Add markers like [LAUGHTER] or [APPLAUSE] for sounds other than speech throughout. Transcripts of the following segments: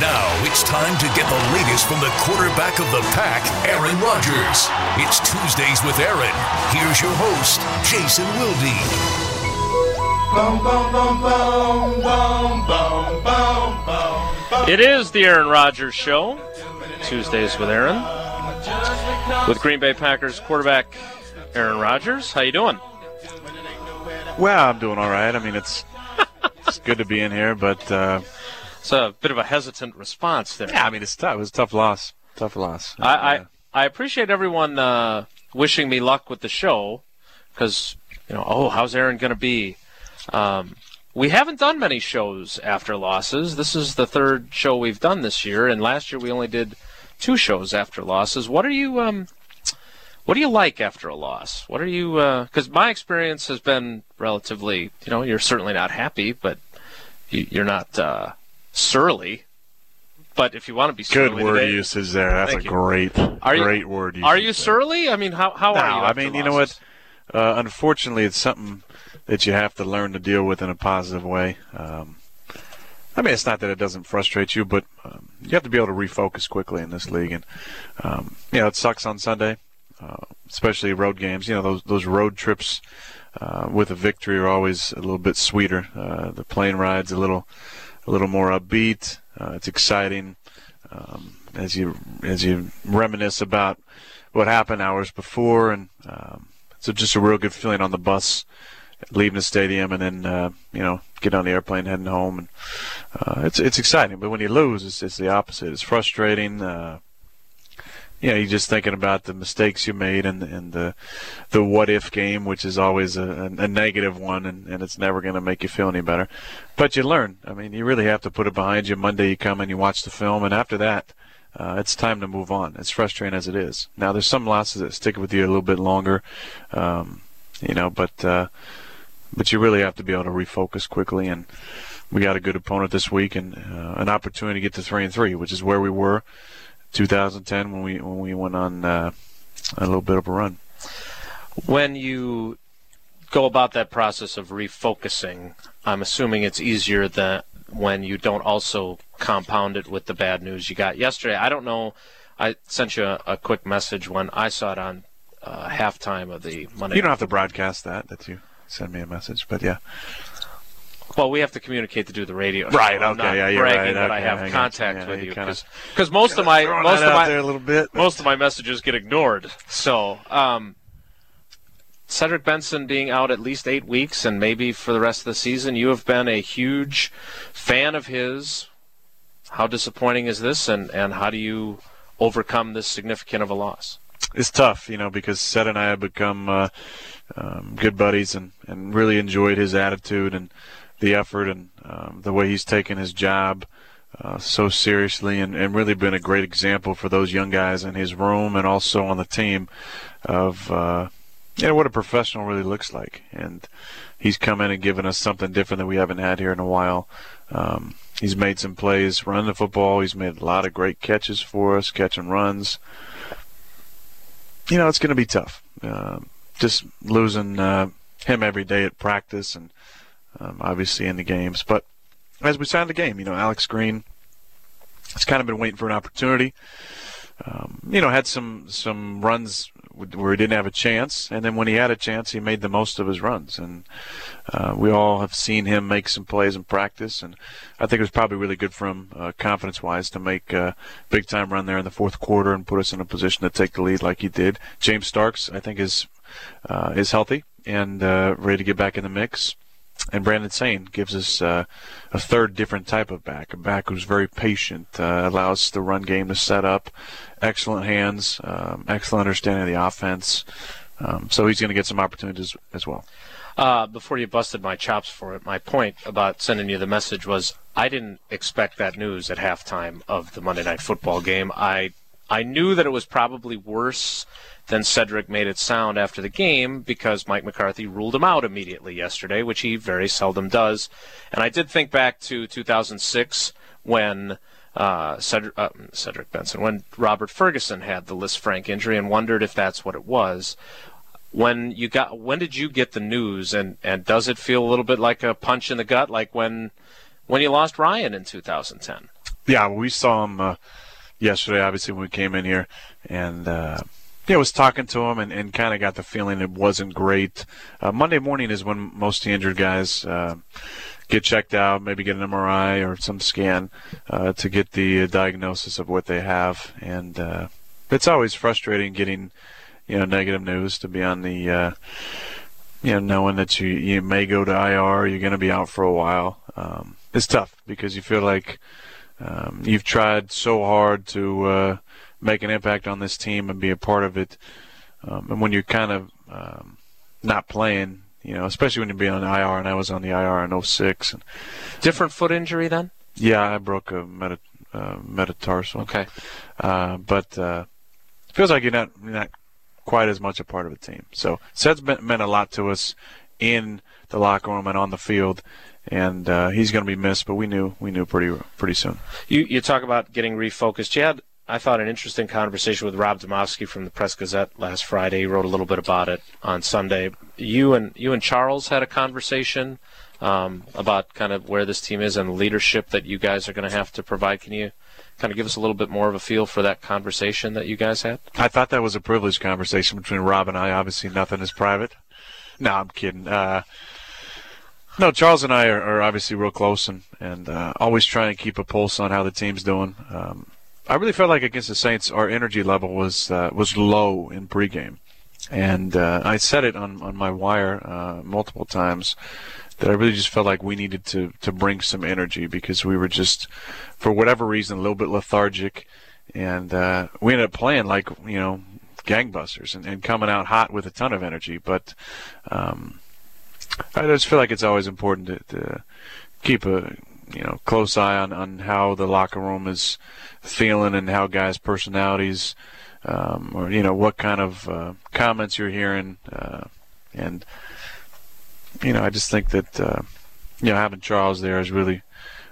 Now it's time to get the latest from the quarterback of the pack, Aaron Rodgers. It's Tuesdays with Aaron. Here's your host, Jason Wilde. It is the Aaron Rodgers Show, Tuesdays with Aaron, with Green Bay Packers quarterback Aaron Rodgers. How you doing? Well, I'm doing all right. I mean, it's it's good to be in here, but uh, It's a bit of a hesitant response there. yeah, I mean, it's tough. It was a tough loss. Tough loss. I, Uh, I I appreciate everyone uh, wishing me luck with the show because you know, oh, how's Aaron going to be? Um, we haven't done many shows after losses. This is the third show we've done this year, and last year we only did two shows after losses. What are you um, what do you like after a loss? What are you? Because my experience has been relatively, you know, you're certainly not happy, but you, you're not uh, surly. But if you want to be good word today- usage there. That's a great, Are you- great word. Are usage you there. surly? I mean, how how No, are you? I mean, you know what? Uh, unfortunately, it's something that you have to learn to deal with in a positive way. Um, I mean, it's not that it doesn't frustrate you, but um, you have to be able to refocus quickly in this league. And um, you know, it sucks on Sunday, uh, especially road games. You know, those those road trips uh, with a victory are always a little bit sweeter. Uh, the plane ride's a little a little more upbeat. Uh, it's exciting um, as you as you reminisce about what happened hours before, and um, it's just a real good feeling on the bus, leaving the stadium, and then uh, you know get on the airplane heading home, and uh, it's it's exciting. But when you lose, it's, it's the opposite. It's frustrating. Uh, you know, you're just thinking about the mistakes you made and and the the what if game, which is always a, a, negative one, and, and it's never going to make you feel any better. But you learn. I mean, you really have to put it behind you. Monday, you come and you watch the film, and after that, uh, it's time to move on. As frustrating as it is. Now, there's some losses that stick with you a little bit longer, um, you know, but uh, but you really have to be able to refocus quickly. And we got a good opponent this week, and uh, an opportunity to get to three and three, which is where we were 2010 when we when we went on uh, a little bit of a run. when you go about that process of refocusing, I'm assuming it's easier than when you don't also compound it with the bad news you got yesterday. I don't know. I sent you a, a quick message when I saw it on uh, halftime of the Monday. You don't have to broadcast that that you send me a message, but yeah. Well, we have to communicate to do the radio. Right, show. I'm okay, not yeah, you're bragging right, that I okay, have I you. contact Yeah, with you because most of my most of my a little bit. most of my messages get ignored. So, um, Cedric Benson being out at least eight weeks and maybe for the rest of the season, you have been a huge fan of his. How disappointing is this, and, and how do you overcome this significant of a loss? it's tough, you know, because Ced and I have become uh, um, good buddies and, and really enjoyed his attitude and the effort and um, the way he's taken his job uh, so seriously and, and really been a great example for those young guys in his room and also on the team of uh, you know what a professional really looks like. And he's come in and given us something different that we haven't had here in a while. Um, he's made some plays running the football. He's made a lot of great catches for us, catching runs you know, it's going to be tough. Uh, just losing uh, him every day at practice and um, obviously in the games. But as we signed the game, you know, Alex Green has kind of been waiting for an opportunity. Um, you know, had some some runs where he didn't have a chance, and then when he had a chance, he made the most of his runs. And uh, we all have seen him make some plays in practice, and I think it was probably really good for him, uh, confidence-wise, to make a big-time run there in the fourth quarter and put us in a position to take the lead like he did. James Starks, I think, is uh, is healthy and uh, ready to get back in the mix. And Brandon Saine gives us uh, a third different type of back, a back who's very patient, uh, allows the run game to set up, excellent hands, um, excellent understanding of the offense. Um, so he's going to get some opportunities as well. Uh, before you busted my chops for it, my point about sending you the message was I didn't expect that news at halftime of the Monday Night Football game. I I knew that it was probably worse than Cedric made it sound after the game because Mike McCarthy ruled him out immediately yesterday, which he very seldom does. And I did think back to 2006 when uh, Cedric, uh, Cedric Benson, when Robert Ferguson had the Lisfranc injury, and wondered if that's what it was when you got when did you get the news and and does it feel a little bit like a punch in the gut like when when you lost Ryan in 2010 Yeah, we saw him uh, yesterday. Obviously, when we came in here, and uh, yeah, was talking to him, and, and kind of got the feeling it wasn't great. Uh, Monday morning is when most injured guys uh, get checked out, maybe get an MRI or some scan uh, to get the diagnosis of what they have, and uh, it's always frustrating getting you know negative news to be on the uh, you know knowing that you you may go to IR, you're going to be out for a while. Um, it's tough because you feel like um, you've tried so hard to uh, make an impact on this team and be a part of it, um, and when you're kind of um, not playing, you know, especially when you're being on IR, and I was on the IR in 06. And, Different foot injury then? Yeah, I broke a meta, uh, metatarsal. Okay. Uh, but uh, feels like you're not you're not quite as much a part of the team. So Ced's meant, meant a lot to us in the locker room and on the field, and uh, he's going to be missed. But we knew we knew pretty pretty soon. You you talk about getting refocused. You had I thought an interesting conversation with Rob Demovsky from the Press Gazette last Friday. He wrote a little bit about it on Sunday. You and you and Charles had a conversation um, about kind of where this team is and the leadership that you guys are going to have to provide. Can you kind of give us a little bit more of a feel for that conversation that you guys had? I thought that was a privileged conversation between Rob and I. Obviously, nothing is private. No, I'm kidding. Uh, no, Charles and I are, are, obviously real close and and uh, always trying to keep a pulse on how the team's doing. Um, I really felt like against the Saints, our energy level was uh, was low in pregame, and uh, I said it on on my wire uh, multiple times that I really just felt like we needed to to bring some energy because we were just, for whatever reason, a little bit lethargic, and uh, we ended up playing like you know gangbusters and, and coming out hot with a ton of energy. But um, I just feel like it's always important to, to keep a you know close eye on, on how the locker room is feeling and how guys' personalities um, or you know what kind of uh, comments you're hearing uh, and you know, I just think that uh, you know having Charles there has really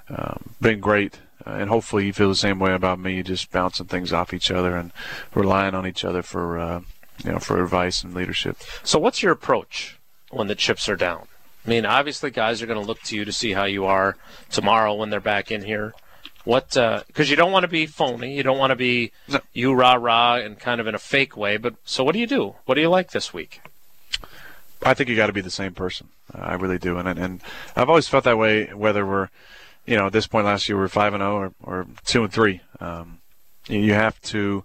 um, been great, uh, and hopefully you feel the same way about me, just bouncing things off each other and relying on each other for uh, you know for advice and leadership. So, what's your approach when the chips are down? I mean, obviously, guys are going to look to you to see how you are tomorrow when they're back in here. What? Because uh, you don't want to be phony, you don't want to be no. you rah rah and kind of in a fake way. But so, what do you do? What do you like this week? I think you got to be the same person. Uh, I really do, and and I've always felt that way. Whether we're, you know, at this point last year we're five and zero oh or, or two and three. Um, you have to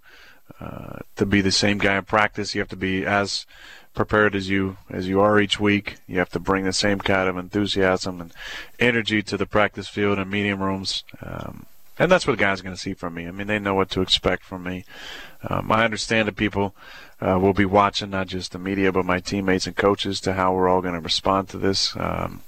uh, to be the same guy in practice. You have to be as prepared as you as you are each week. You have to bring the same kind of enthusiasm and energy to the practice field and meeting rooms. Um, and that's what the guys are going to see from me. I mean, they know what to expect from me. Um, I understand that people uh, will be watching not just the media but my teammates and coaches to how we're all going to respond to this. Um,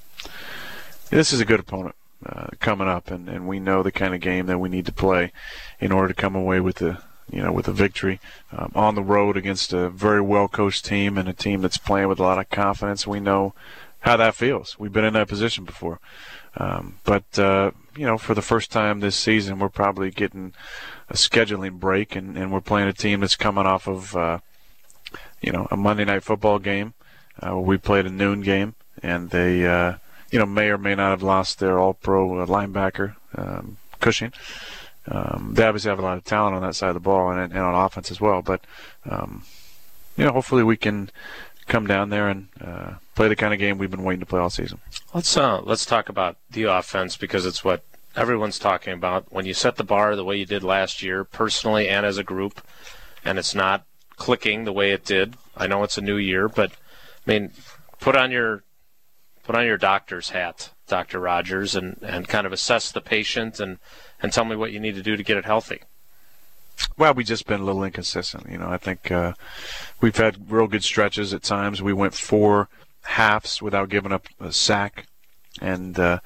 this is a good opponent uh, coming up, and, and we know the kind of game that we need to play in order to come away with the you know with a victory um, on the road against a very well coached team and a team that's playing with a lot of confidence. We know how that feels. We've been in that position before. Um, but uh, you know, for the first time this season, we're probably getting a scheduling break, and, and we're playing a team that's coming off of uh, you know a Monday night football game. Uh, we played a noon game, and they uh, you know may or may not have lost their All-Pro uh, linebacker um, Cushing. Um, they obviously have a lot of talent on that side of the ball and, and on offense as well. But um, you know, hopefully we can come down there and uh, play the kind of game we've been waiting to play all season. Let's uh, let's talk about the offense because it's what everyone's talking about. When you set the bar the way you did last year, personally and as a group, and it's not clicking the way it did. I know it's a new year, but I mean, put on your put on your doctor's hat, Doctor Rodgers, and and kind of assess the patient and and tell me what you need to do to get it healthy. Well, we've just been a little inconsistent. You know, I think uh, we've had real good stretches at times. We went four halves without giving up a sack, and uh,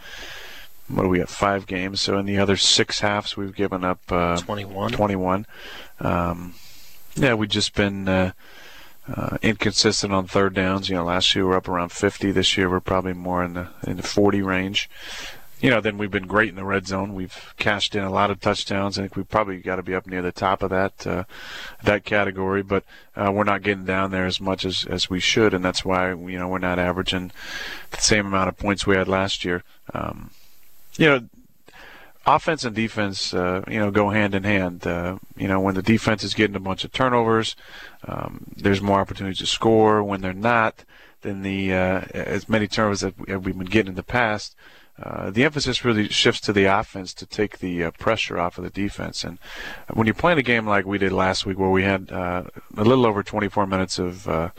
what do we have? Five games. So in the other six halves, we've given up uh, 21. 21. Um, yeah, we've just been uh, uh, inconsistent on third downs. You know, last year we we're up around 50. This year we're probably more in the in the 40 range you know, then we've been great in the red zone. We've cashed in a lot of touchdowns. I think we've probably got to be up near the top of that uh, that category, but uh, we're not getting down there as much as, as we should, and that's why you know we're not averaging the same amount of points we had last year. Um, you know, offense and defense, uh, you know, go hand in hand. Uh, you know, when the defense is getting a bunch of turnovers, um, there's more opportunities to score. When they're not, then the uh, as many turnovers that we've been getting in the past, uh, the emphasis really shifts to the offense to take the uh, pressure off of the defense. And when you're playing a game like we did last week, where we had uh, a little over 24 minutes of uh,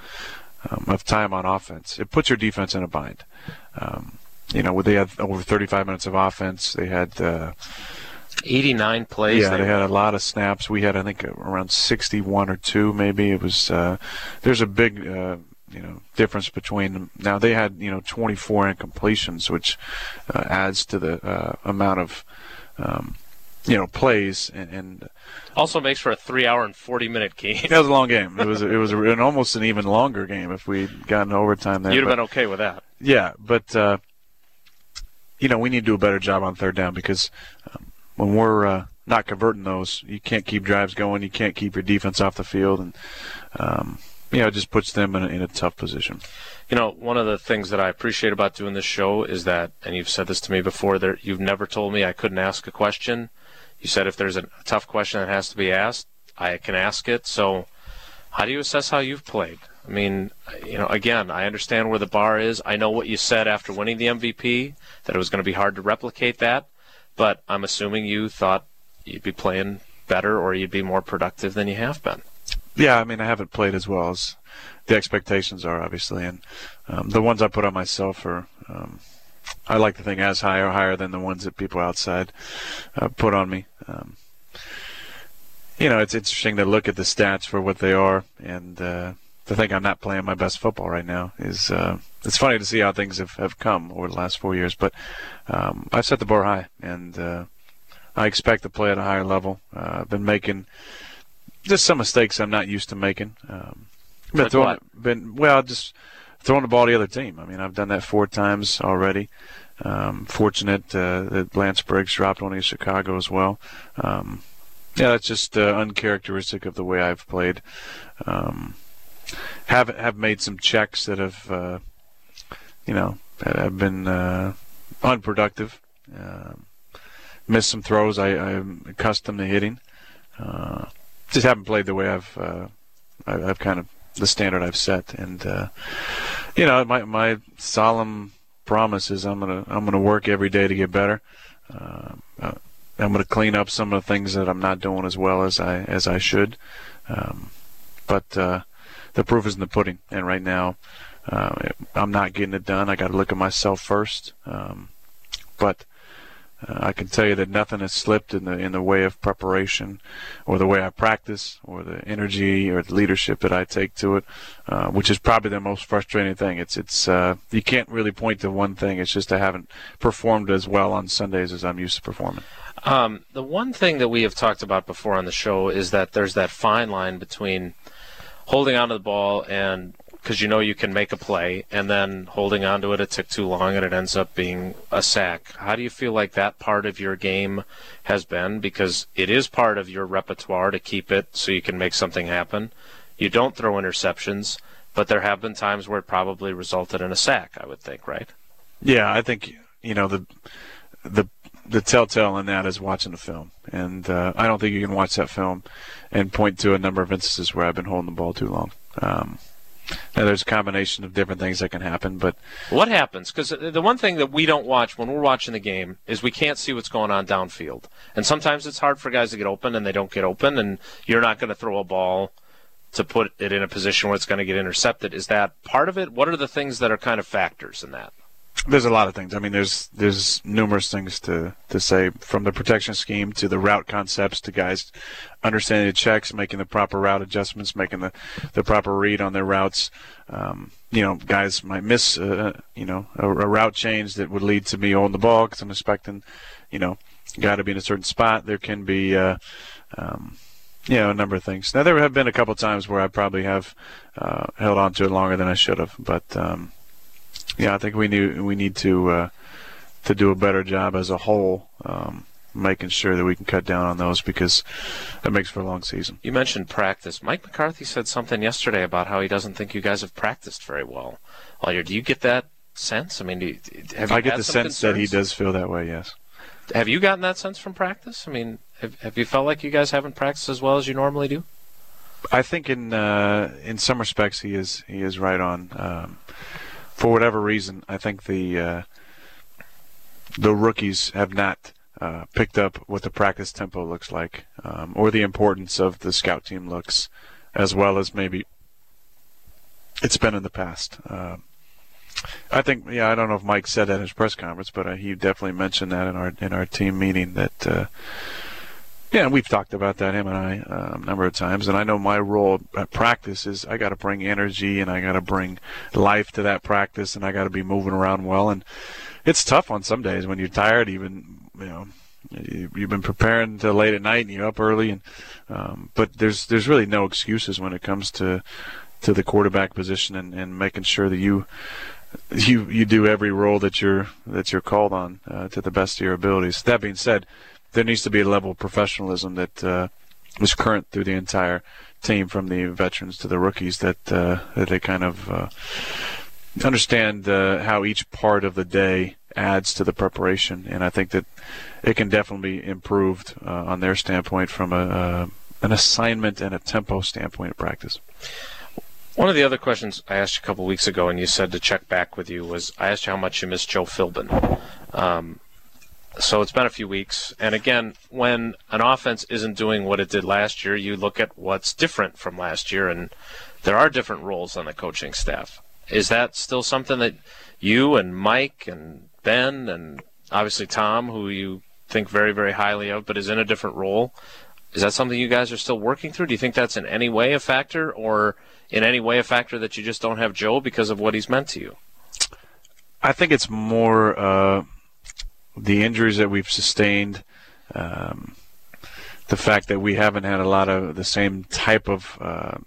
um, of time on offense, it puts your defense in a bind. Um, you know, they had over 35 minutes of offense. They had uh, 89 plays. Yeah, they had a lot of snaps. We had, I think, around 61 or two, maybe. It was. Uh, there's a big, uh, you know, difference between them. Now they had, you know, 24 incompletions, which uh, adds to the uh, amount of, um, you know, plays and, and. also makes for a three-hour and forty-minute game. That was a long game. It was. It was an almost an even longer game if we'd gotten overtime there. You'd have been okay with that. Yeah, but uh, you know, we need to do a better job on third down because um, when we're uh, not converting those, you can't keep drives going. You can't keep your defense off the field, and um, you know, it just puts them in a, in a tough position. You know, one of the things that I appreciate about doing this show is that, and you've said this to me before, that you've never told me I couldn't ask a question. You said if there's a tough question that has to be asked, I can ask it. So, how do you assess how you've played? I mean, you know, again, I understand where the bar is. I know what you said after winning the MVP that it was going to be hard to replicate that, but I'm assuming you thought you'd be playing better or you'd be more productive than you have been. Yeah, I mean, I haven't played as well as the expectations are, obviously, and um, the ones I put on myself are. Um, I like to think as high or higher than the ones that people outside uh, put on me. Um, you know, it's interesting to look at the stats for what they are, and uh, to think I'm not playing my best football right now is uh, it's funny to see how things have, have come over the last four years. But um, I've set the bar high, and uh, I expect to play at a higher level. Uh, I've been making just some mistakes I'm not used to making. Um, been like throwing, been well, just throwing the ball to the other team. I mean, I've done that four times already. Um, fortunate uh, that Lance Briggs dropped one in Chicago as well. Um, yeah, that's just uh, uncharacteristic of the way I've played. Um, have have made some checks that have, uh, you know, have been uh, unproductive. Uh, missed some throws I, I'm accustomed to hitting. Uh, just haven't played the way I've uh, I, have kind of the standard I've set, and uh, you know, my my solemn promise is I'm gonna I'm gonna work every day to get better. Uh, I'm going to clean up some of the things that I'm not doing as well as I as I should. Um, but uh, the proof is in the pudding. And right now, uh, I'm not getting it done. I got to look at myself first. Um, but uh, I can tell you that nothing has slipped in the in the way of preparation, or the way I practice, or the energy or the leadership that I take to it, uh, which is probably the most frustrating thing. It's it's uh, you can't really point to one thing. It's just I haven't performed as well on Sundays as I'm used to performing. Um, the one thing that we have talked about before on the show is that there's that fine line between holding onto the ball and because you know you can make a play, and then holding onto it, it took too long and it ends up being a sack. How do you feel like that part of your game has been? Because it is part of your repertoire to keep it so you can make something happen. You don't throw interceptions, but there have been times where it probably resulted in a sack, I would think, right? Yeah, I think, you know, the the the telltale in that is watching the film, and uh, I don't think you can watch that film and point to a number of instances where I've been holding the ball too long. Um, now, there's a combination of different things that can happen, but what happens? Because the one thing that we don't watch when we're watching the game is we can't see what's going on downfield, and sometimes it's hard for guys to get open, and they don't get open, and you're not going to throw a ball to put it in a position where it's going to get intercepted. Is that part of it? What are the things that are kind of factors in that? There's a lot of things. I mean, there's there's numerous things to, to say from the protection scheme to the route concepts to guys understanding the checks, making the proper route adjustments, making the, the proper read on their routes. Um, you know, guys might miss uh, you know a, a, route change that would lead to me on the ball because I'm expecting you know got to be in a certain spot. There can be uh, um, you know a number of things. Now there have been a couple times where I probably have uh, held on to it longer than I should have, but um, yeah, I think we need we need to uh, to do a better job as a whole, um, making sure that we can cut down on those because it makes for a long season. You mentioned practice. Mike McCarthy said something yesterday about how he doesn't think you guys have practiced very well all year. Do you get that sense? I mean, you, have you I get the sense concerns? that he does feel that way. Yes. Have you gotten that sense from practice? I mean, have, have you felt like you guys haven't practiced as well as you normally do? I think in uh, in some respects he is he is right on. Um, for whatever reason, I think the uh, the rookies have not uh, picked up what the practice tempo looks like, um, or the importance of the scout team looks, as well as maybe it's been in the past. Um, I think, yeah, I don't know if Mike said that in his press conference, but uh, he definitely mentioned that in our in our team meeting that. Uh, and we've talked about that him and I uh, a number of times, and I know my role at practice is I got to bring energy and I got to bring life to that practice, and I got to be moving around well. And it's tough on some days when you're tired, even you know you've been preparing until late at night and you're up early and um, but there's there's really no excuses when it comes to to the quarterback position and, and making sure that you you you do every role that you're that you're called on uh, to the best of your abilities. That being said, there needs to be a level of professionalism that uh, is current through the entire team, from the veterans to the rookies, that uh, that they kind of uh, understand uh, how each part of the day adds to the preparation, and I think that it can definitely be improved on their standpoint from a an assignment and a tempo standpoint of practice. One of the other questions I asked you a couple weeks ago, and you said to check back with you, was I asked you how much you miss Joe Philbin. Um, so it's been a few weeks, and again, when an offense isn't doing what it did last year, you look at what's different from last year, and there are different roles on the coaching staff. Is that still something that you and Mike and Ben and obviously Tom, who you think very, very highly of, but is in a different role, is that something you guys are still working through? Do you think that's in any way a factor, or in any way a factor that you just don't have Joe because of what he's meant to you? I think it's more uh, the injuries that we've sustained, um, the fact that we haven't had a lot of the same type of uh,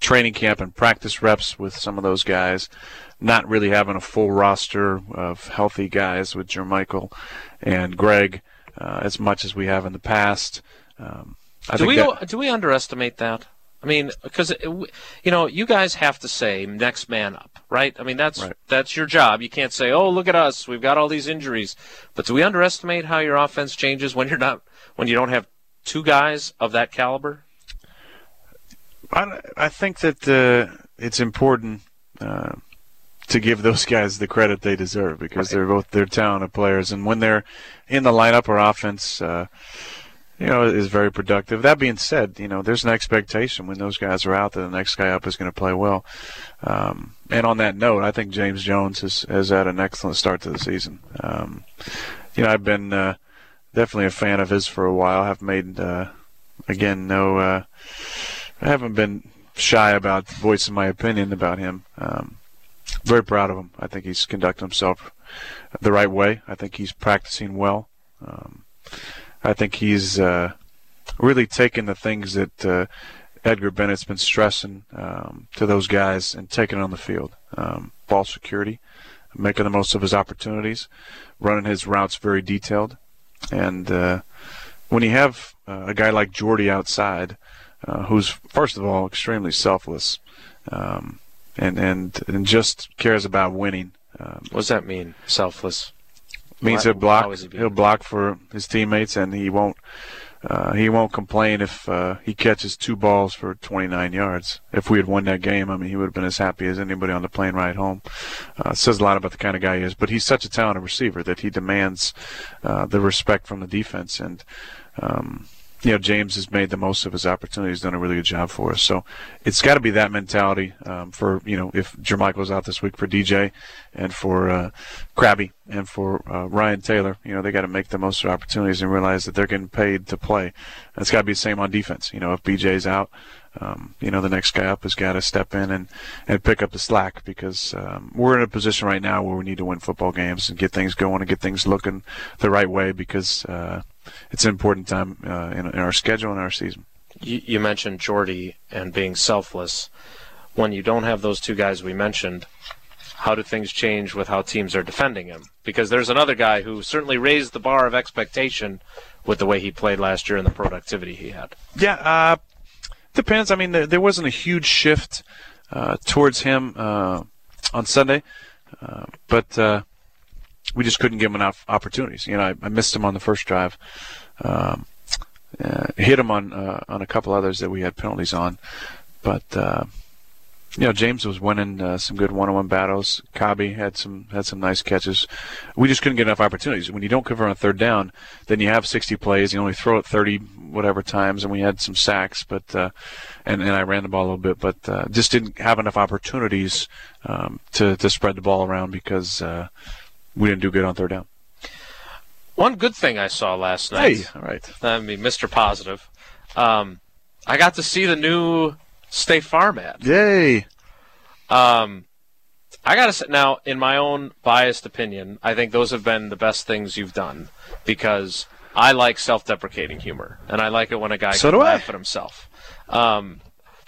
training camp and practice reps with some of those guys, not really having a full roster of healthy guys with Jermichael and Greg uh, as much as we have in the past. Um, do we that, do we underestimate that? I mean, because you know, you guys have to say next man up, right? I mean, that's right. that's your job. You can't say, "Oh, look at us, we've got all these injuries." But do we underestimate how your offense changes when you're not when you don't have two guys of that caliber? I, I think that uh, it's important uh, to give those guys the credit they deserve because right. they're both they're talented players, and when they're in the lineup or offense. Uh, you know, is very productive. That being said, you know, there's an expectation when those guys are out that the next guy up is going to play well. Um, and on that note, I think James Jones has, has had an excellent start to the season. Um, you know, I've been uh, definitely a fan of his for a while. I've made, uh, again, no, uh, I haven't been shy about voicing my opinion about him. Um, very proud of him. I think he's conducting himself the right way. I think he's practicing well. Um, I think he's uh, really taken the things that uh, Edgar Bennett's been stressing um, to those guys and taking it on the field. Um, ball security, making the most of his opportunities, running his routes very detailed. And uh, when you have uh, a guy like Jordy outside, uh, who's first of all extremely selfless, um, and and and just cares about winning. Um, what does that mean? Selfless means he'll block. He will block for his teammates, and he won't. Uh, he won't complain if uh, he catches two balls for 29 yards. If we had won that game, I mean, he would have been as happy as anybody on the plane ride home. Uh, says a lot about the kind of guy he is. But he's such a talented receiver that he demands uh, the respect from the defense, and um, you know, James has made the most of his opportunities, done a really good job for us. So it's got to be that mentality um, for, you know, if Jermichael's out this week for DJ and for uh, Krabby and for uh, Ryan Taylor, you know, they got to make the most of opportunities and realize that they're getting paid to play. And it's got to be the same on defense. You know, if BJ's out, um, you know, the next guy up has got to step in and, and pick up the slack because um, we're in a position right now where we need to win football games and get things going and get things looking the right way because, uh, it's an important time uh, in, in, our schedule and our season. You, you mentioned Jordy and being selfless. When you don't have those two guys we mentioned, how do things change with how teams are defending him? Because there's another guy who certainly raised the bar of expectation with the way he played last year and the productivity he had. Yeah, uh, depends. I mean, there, there, wasn't a huge shift uh, towards him uh, on Sunday, uh, but uh, we just couldn't give him enough opportunities. You know, I, I missed him on the first drive. Um, uh, hit him on uh, on a couple others that we had penalties on, but uh, you know James was winning uh, some good one-on-one battles. Cobby had some had some nice catches. We just couldn't get enough opportunities. When you don't cover on third down, then you have 60 plays. You only throw it 30 whatever times, and we had some sacks, but uh, and and I ran the ball a little bit, but uh, just didn't have enough opportunities um, to to spread the ball around because we didn't do good on third down. One good thing I saw last night. Hey, all right. I mean, Mr. Positive. Um, I got to see the new State Farm ad. Yay! Um, I gotta say now, in my own biased opinion, I think those have been the best things you've done because I like self-deprecating humor, and I like it when a guy So can do I. laugh at himself. Um,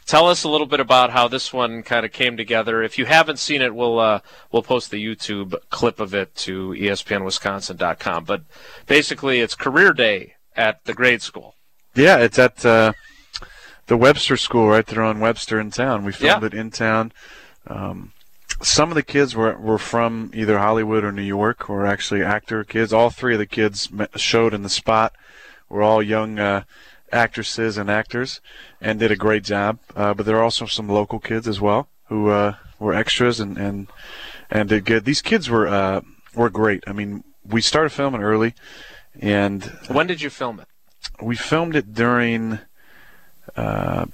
tell us a little bit about how this one kind of came together. If you haven't seen it, we'll uh, we'll post the YouTube clip of it to ESPNWisconsin.com. But basically, it's career day at the grade school. Yeah, it's at uh, the Webster School right there on Webster in town. We filmed Yeah. it in town. Um, some of the kids were were from either Hollywood or New York, or actually actor kids. All three of the kids showed in the spot. We're all young uh, actresses and actors, and did a great job. Uh, but there are also some local kids as well who uh, were extras and, and and did good. These kids were uh, were great. I mean, we started filming early, and When did you film it? we filmed it during uh,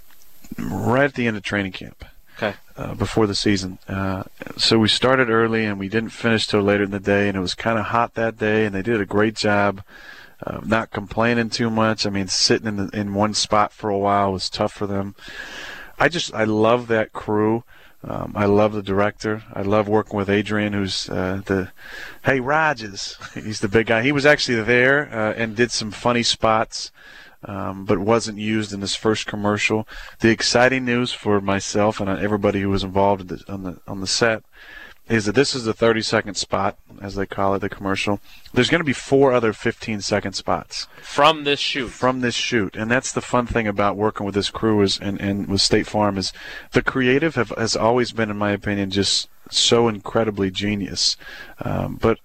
right at the end of training camp Okay. uh, before the season. Uh, so we started early and we didn't finish till later in the day, and it was kind of hot that day, and they did a great job. Uh, not complaining too much. I mean, sitting in the, in one spot for a while was tough for them. I just I love that crew. Um, I love the director. I love working with Adrian, who's uh, the hey Rogers. [LAUGHS] He's the big guy. He was actually there uh, and did some funny spots, um, but wasn't used in this first commercial. The exciting news for myself and everybody who was involved on the on the set is that this is the 30 second spot, as they call it, the commercial. There's going to be four other 15 second spots From this shoot. from this shoot, and that's the fun thing about working with this crew is and, and with State Farm is the creative have, has always been, in my opinion, just so incredibly genius, um, but.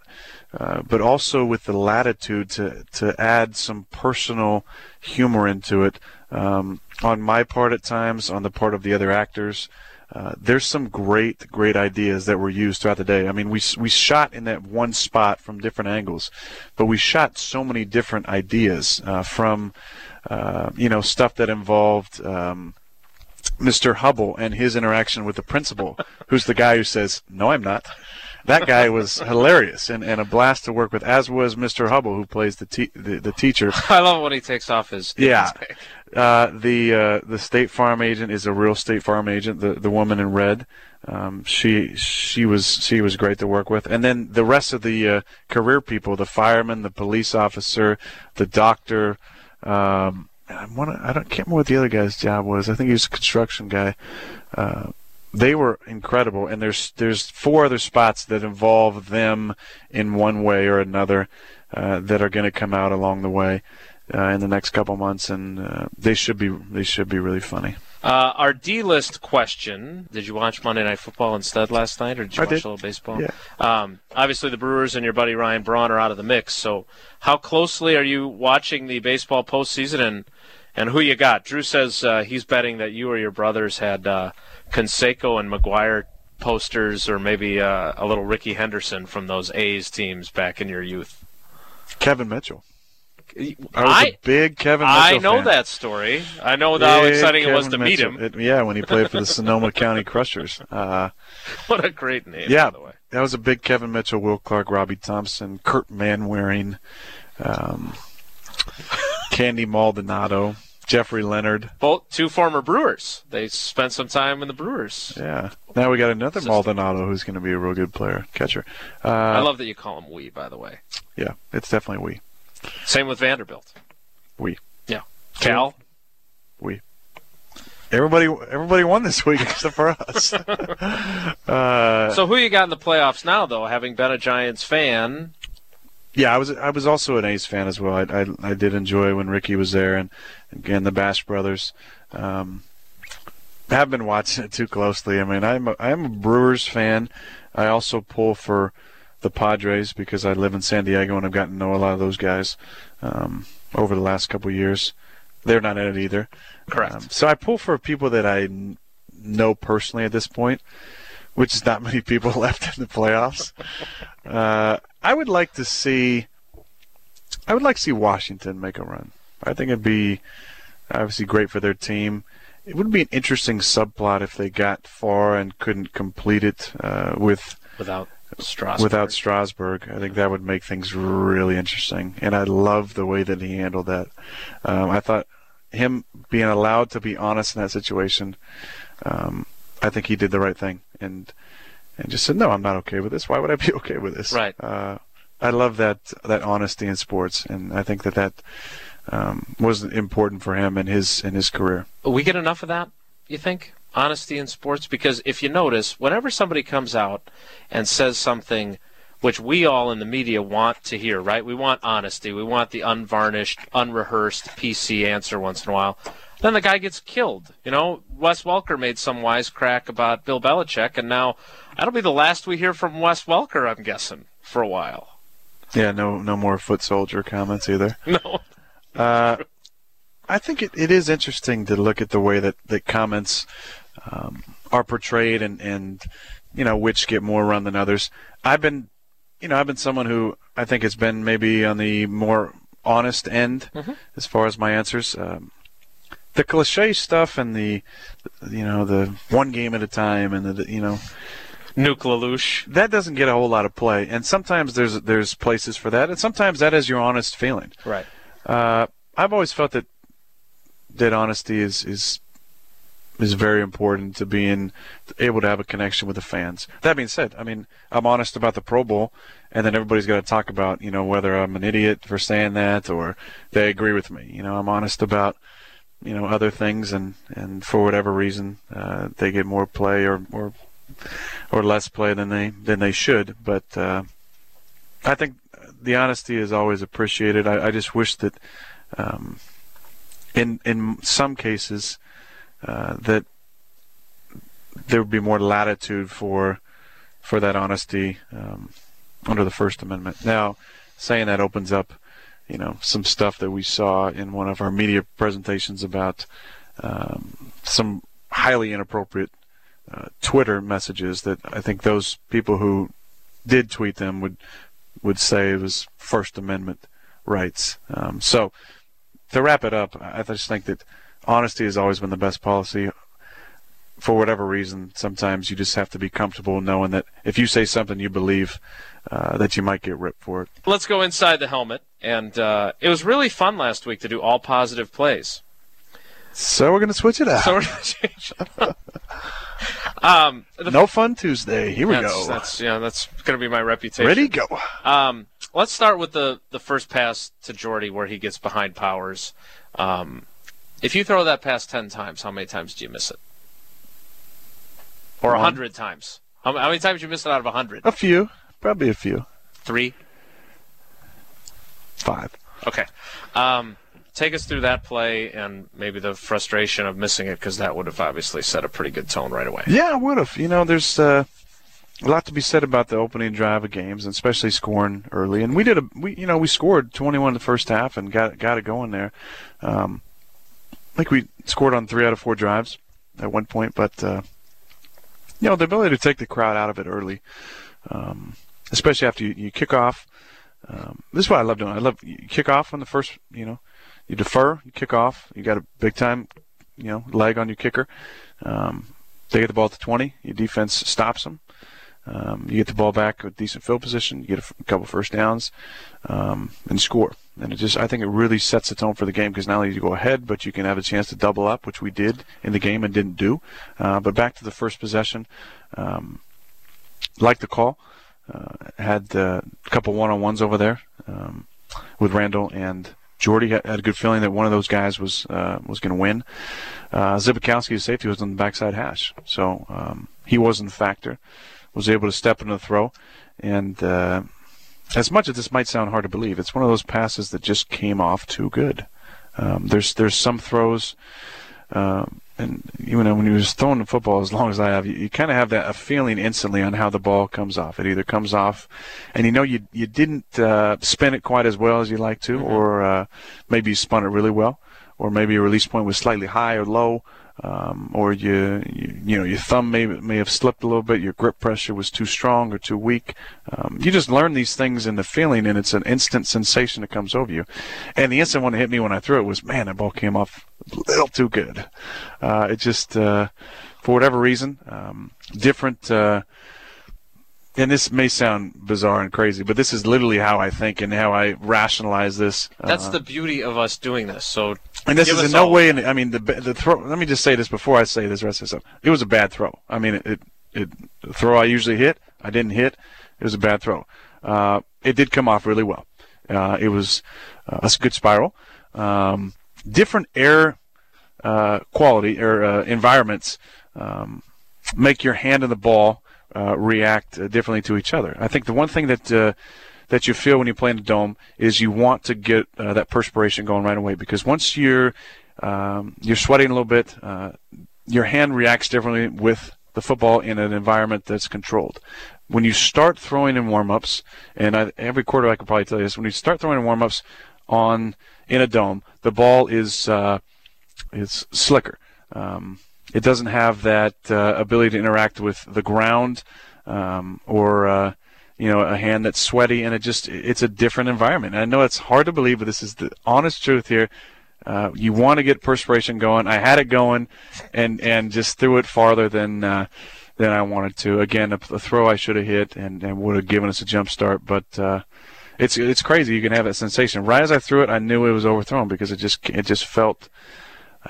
Uh, but also with the latitude to, to add some personal humor into it um, on my part at times, on the part of the other actors. Uh, there's some great, great ideas that were used throughout the day. I mean, we we shot in that one spot from different angles, but we shot so many different ideas uh, from, uh, you know, stuff that involved. Um, Mr. Hubble and his interaction with the principal, who's the guy who says, "No, I'm not." That guy was [LAUGHS] hilarious and, and a blast to work with, as was Mr. Hubble, who plays the te- the, the teacher. I love when he takes off his. Yeah. [LAUGHS] Uh, the uh, the State Farm agent is a real State Farm agent. The the woman in red, um, she she was she was great to work with. And then the rest of the uh, career people, the fireman, the police officer, the doctor. Um, I want I don't can't remember what the other guy's job was. I think he was a construction guy. Uh, they were incredible, and there's there's four other spots that involve them in one way or another uh, that are going to come out along the way uh, in the next couple months, and uh, they should be they should be really funny. Uh, our D list question: Did you watch Monday Night Football instead last night, or did you I watch did. a little baseball? Yeah. Um, obviously, the Brewers and your buddy Ryan Braun are out of the mix. So, how closely are you watching the baseball postseason, and and who you got? Drew says uh, he's betting that you or your brothers had uh, Canseco and McGwire posters, or maybe uh, a little Rickey Henderson from those A's teams back in your youth. Kevin Mitchell. I was I a big Kevin Mitchell I know fan. that story. I know how Big exciting it was to Kevin meet him. It- yeah, when he played for the [LAUGHS] Sonoma County Crushers. Uh, [LAUGHS] What a great name, yeah, by the way. that was a big Kevin Mitchell, Will Clark, Robby Thompson, Kirt Manwaring, um, [LAUGHS] Candy Maldonado, Jeffrey Leonard. Both two former Brewers. They spent some time in the Brewers. Yeah. Now we got another System. Maldonado who's going to be a real good player, catcher. Uh, I love that you call him we, by the way. Yeah, it's definitely we. Same with Vanderbilt. We. Yeah. Cal. We. Everybody, everybody won this week [LAUGHS] except for us. [LAUGHS] uh, So who you got in the playoffs now, though? Having been a Giants fan, yeah, I was, I was also an A's fan as well. I, I, I did enjoy when Ricky was there, and again the Bash brothers. Um, have been watching it too closely. I mean, I'm, a, I'm a Brewers fan. I also pull for the Padres because I live in San Diego and I've gotten to know a lot of those guys um, over the last couple of years. They're not in it either. Correct. Um, so I pull for people that I n- know personally at this point, which is not many people [LAUGHS] left in the playoffs. uh, I would like to see. I would like to see Washington make a run. I think it'd be obviously great for their team. It would be an interesting subplot if they got far and couldn't complete it uh, with without Without Strasburg. I think that would make things really interesting, and I love the way that he handled that. Um, I thought him being allowed to be honest in that situation, um, I think he did the right thing, and and just said, "No, I'm not okay with this. Why would I be [LAUGHS] okay with this?" Right. Uh, I love that that honesty in sports, and I think that that um, was important for him in his in his career. we get enough of that, you think? Honesty in sports? Because if you notice, whenever somebody comes out and says something which we all in the media want to hear, right? We want honesty. We want the unvarnished, unrehearsed PC answer once in a while. Then the guy gets killed. You know, Wes Welker made some wisecrack about Bill Belichick, and now that'll be the last we hear from Wes Welker, I'm guessing, for a while. Yeah, no no more foot soldier comments either. [LAUGHS] No. Uh, I think it, it is interesting to look at the way that, that comments um, are portrayed and, and you know which get more run than others. I've been you know I've been someone who I think has been maybe on the more honest end Mm-hmm. as far as my answers. Um, the cliche stuff and the you know the one game at a time and the you know Nuke that doesn't get a whole lot of play. And sometimes there's there's places for that, and sometimes that is your honest feeling. Right. Uh, I've always felt that that honesty is is is very important to being able to have a connection with the fans. That being said, I mean I'm honest about the Pro Bowl, and then everybody's got to talk about you know whether I'm an idiot for saying that or they agree with me. You know I'm honest about you know other things, and and for whatever reason uh, they get more play or or or less play than they than they should. But uh, I think the honesty is always appreciated. I, I just wish that um, in in some cases uh, that there would be more latitude for for that honesty um, under the First Amendment. Now, saying that opens up, you know, some stuff that we saw in one of our media presentations about um, some highly inappropriate uh, Twitter messages that I think those people who did tweet them would would say it was First Amendment rights. Um, so to wrap it up, I just think that honesty has always been the best policy. For whatever reason, sometimes you just have to be comfortable knowing that if you say something you believe, uh, that you might get ripped for it. Let's go inside the helmet. And uh, it was really fun last week to do all positive plays. So we're going to switch it out. So we're gonna change. [LAUGHS] um, the, no fun Tuesday. Here we that's, go. That's yeah, that's going to be my reputation. Ready? Go. Um, let's start with the the first pass to Jordy where he gets behind Powers. Um, if you throw that pass ten times, how many times do you miss it? Or a hundred times? How, how many times do you miss it out of a hundred? A few. Probably a few. Three. Five. Okay. Um, take us through that play and maybe the frustration of missing it because that would have obviously set a pretty good tone right away. Yeah, I would have. You know, there's uh, a lot to be said about the opening drive of games, and especially scoring early. And we did a, we you know, we scored 21 in the first half and got got it going there. Um, I think we scored on three out of four drives at one point, but uh, you know, the ability to take the crowd out of it early, um, especially after you, you kick off. Um, this is what I love doing. I love you kick off on the first, you know, you defer, you kick off. You got a big time, you know, leg on your kicker. Um, they get the ball at the 20. Your defense stops them. Um, you get the ball back with decent field position. You get a, couple first downs um, and score. And it just, I think it really sets the tone for the game because not only do you go ahead, but you can have a chance to double up, which we did in the game and didn't do. Uh, but back to the first possession, um, like the call. Uh, had a couple one-on-ones over there um, with Randall and Jordy. Had, had a good feeling that one of those guys was uh, was going to win. Uh, Zbikowski's safety was on the backside hash, so um, he wasn't a factor. Was able to step into the throw, and uh, as much as this might sound hard to believe, it's one of those passes that just came off too good. Um, there's there's some throws. Um, and you know when you was throwing the football as long as I have, you, you kind of have that a feeling instantly on how the ball comes off. It either comes off, and you know you you didn't uh, spin it quite as well as you like to, mm-hmm. or uh, maybe you spun it really well, or maybe your release point was slightly high or low um, or you, you, you know your thumb may may have slipped a little bit, your grip pressure was too strong or too weak. Um, you just learn these things in the feeling, and it's an instant sensation that comes over you. And the instant one that hit me when I threw it was, man, that ball came off a little too good. Uh, it just, uh, for whatever reason, um, different. Uh, and this may sound bizarre and crazy, but this is literally how I think and how I rationalize this. That's uh, the beauty of us doing this. So, and this is in no way. I mean, the the throw. Let me just say this before I say this rest of stuff. It was a bad throw. I mean, it, it, it the throw I usually hit, I didn't hit. It was a bad throw. Uh, it did come off really well. Uh, it was uh, a good spiral. Um, different air uh, quality or uh, environments um, make your hand and the ball uh, react uh, differently to each other. I think the one thing that uh, that you feel when you play in the dome is you want to get uh, that perspiration going right away because once you're um, you're sweating a little bit, uh, your hand reacts differently with the football in an environment that's controlled. When you start throwing in warm-ups, and I, every quarter I could probably tell you this, when you start throwing in warm-ups on in a dome, the ball is uh, is slicker. Um, it doesn't have that uh, ability to interact with the ground um, or uh, you know a hand that's sweaty, and it just it's a different environment. And I know it's hard to believe, but this is the honest truth here. Uh, you want to get perspiration going. I had it going, and and just threw it farther than uh, than I wanted to. Again, a, a throw I should have hit and, and would have given us a jump start, but uh, it's it's crazy. You can have that sensation. Right as I threw it, I knew it was overthrown because it just it just felt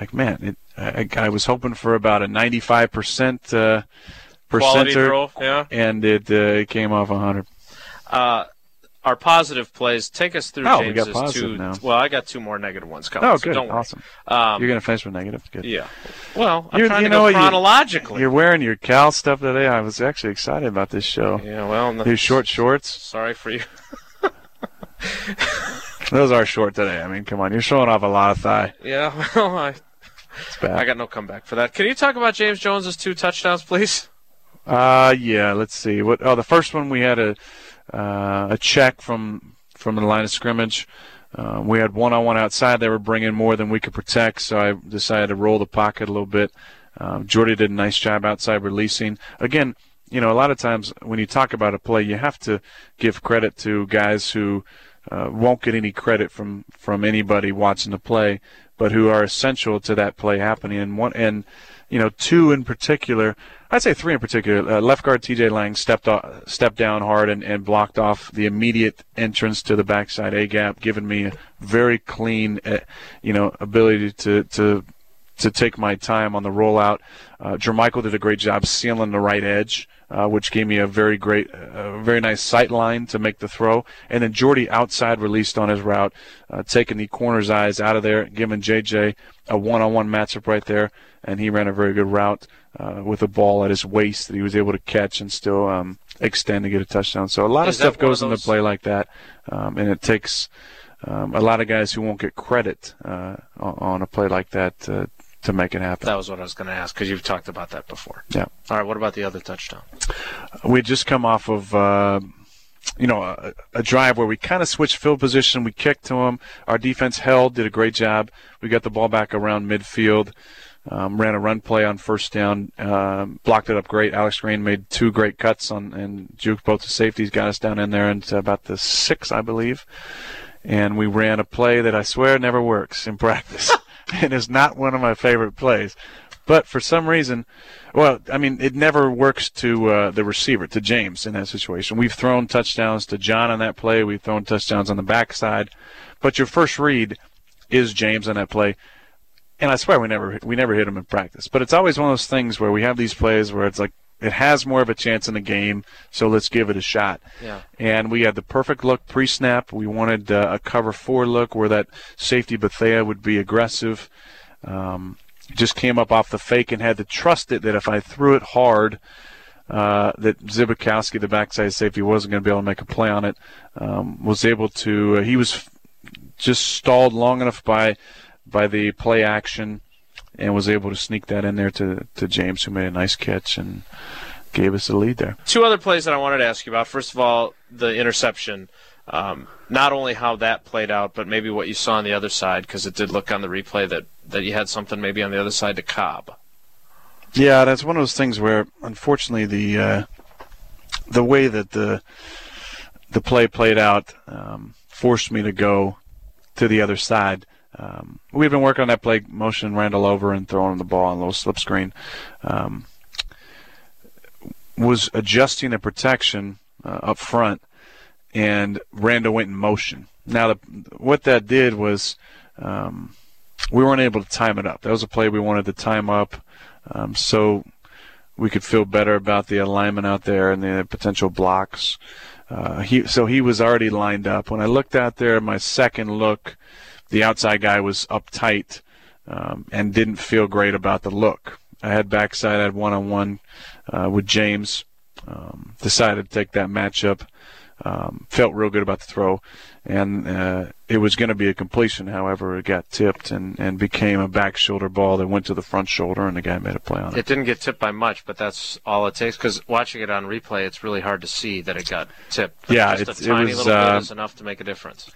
like man, it, I, I, was hoping for about a 95 percent percenter, yeah. and it, uh, came off 100. Uh, our positive plays take us through oh, James's we got two. Now. Well, I got two more negative ones coming. Oh, good, so awesome. Um, You're gonna finish with negative. Good. Yeah. Well, I'm You're, trying you to know, go chronologically. You're, wearing your Cal stuff today. I was actually excited about this show. Yeah. Well, no, short shorts. Sorry for you. [LAUGHS] Those are short today. I mean, come on, you're showing off a lot of thigh. Yeah, [LAUGHS] well, I, I got no comeback for that. Can you talk about James Jones's two touchdowns, please? Uh, yeah. Let's see. What? Oh, the first one we had a uh, a check from from the line of scrimmage. Uh, we had one on one outside. They were bringing more than we could protect, so I decided to roll the pocket a little bit. Um, Jordy did a nice job outside releasing. Again, you know, a lot of times when you talk about a play, you have to give credit to guys who uh, won't get any credit from from anybody watching the play, but who are essential to that play happening. And one and you know two in particular, I'd say three in particular. Uh, left guard T.J. Lang stepped off, stepped down hard and, and blocked off the immediate entrance to the backside A gap, giving me a very clean, uh, you know, ability to to to take my time on the rollout. Uh, Jermichael did a great job sealing the right edge uh, which gave me a very great, uh, very nice sight line to make the throw. And then Jordy outside released on his route, uh, taking the corner's eyes out of there, giving JJ a one-on-one matchup right there, and he ran a very good route uh, with a ball at his waist that he was able to catch and still um, extend to get a touchdown. So a lot Is of stuff goes of into play like that, um, and it takes. Um, a lot of guys who won't get credit uh, on a play like that uh, to make it happen. That was what I was going to ask because you've talked about that before. Yeah. All right. What about the other touchdown? We just come off of. Uh, you know, a, a, drive where we kind of switched field position. We kicked to him. Our defense held, did a great job. We got the ball back around midfield. Um, ran a run play on first down, um, blocked it up great. Alex Green made two great cuts on and juked both the safeties, got us down in there into about the six, I believe. And we ran a play that I swear never works in [LAUGHS] practice. and is not one of my favorite plays. But for some reason, well, I mean, it never works to uh, the receiver, to James in that situation. We've thrown touchdowns to John on that play. We've thrown touchdowns on the backside. But your first read is James on that play. And I swear we never we never hit him in practice. But it's always one of those things where we have these plays where it's like it has more of a chance in the game, so let's give it a shot. Yeah. And we had the perfect look pre-snap. We wanted uh, a cover four look where that safety Bethea would be aggressive. Um, just came up off the fake and had to trust it that if I threw it hard, uh, that Zbikowski, the backside safety, wasn't going to be able to make a play on it. Um, was able to. Uh, he was just stalled long enough by by the play action and was able to sneak that in there to to James, who made a nice catch and gave us the lead there. Two other plays that I wanted to ask you about. First of all, the interception. Um, not only how that played out, but maybe what you saw on the other side, because it did look on the replay that, that you had something maybe on the other side to Cobb. Yeah, that's one of those things where, unfortunately, the uh, the way that the the play played out um, forced me to go to the other side. Um, we've been working on that play, motion Randall over and throwing the ball on a little slip screen. Um, was adjusting the protection uh, up front, and Randall went in motion. Now, the, what that did was um, we weren't able to time it up. That was a play we wanted to time up um, so we could feel better about the alignment out there and the potential blocks. Uh, he so he was already lined up. When I looked out there, my second look, the outside guy was uptight um, and didn't feel great about the look. I had backside, I had one-on-one uh, with James. Um, decided to take that matchup. Um, felt real good about the throw, and uh, it was going to be a completion. However, it got tipped and, and became a back shoulder ball that went to the front shoulder, and the guy made a play on it. It didn't get tipped by much, but that's all it takes. Because watching it on replay, it's really hard to see that it got tipped. But yeah, just it, a tiny it was little uh, bit is enough to make a difference.